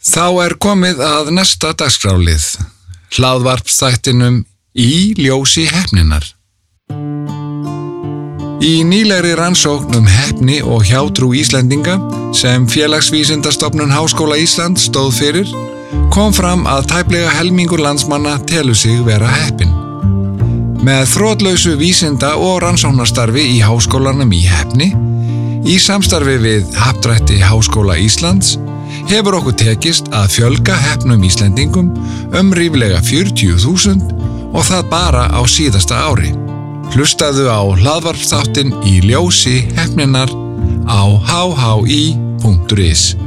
Þá er komið að næsta dagskrálið, hlaðvarpstættinum í ljósi hefninar. Í nýlegri rannsókn um hefni og hjátrú Íslendinga sem félagsvísindastofnun Háskóla Ísland stóð fyrir kom fram að tæplega helmingur landsmanna telur sig vera heppin. Með þrótlausu vísinda og rannsóknarstarfi í háskólanum í hefni, í samstarfi við Hapdrætti Háskóla Íslands, hefur okkur tekist að fjölga hefnum Íslendingum um ríflega 40.000 og það bara á síðasta ári. Hlustaðu á hlaðvarpstáttin í ljósi hefninar á hhi.is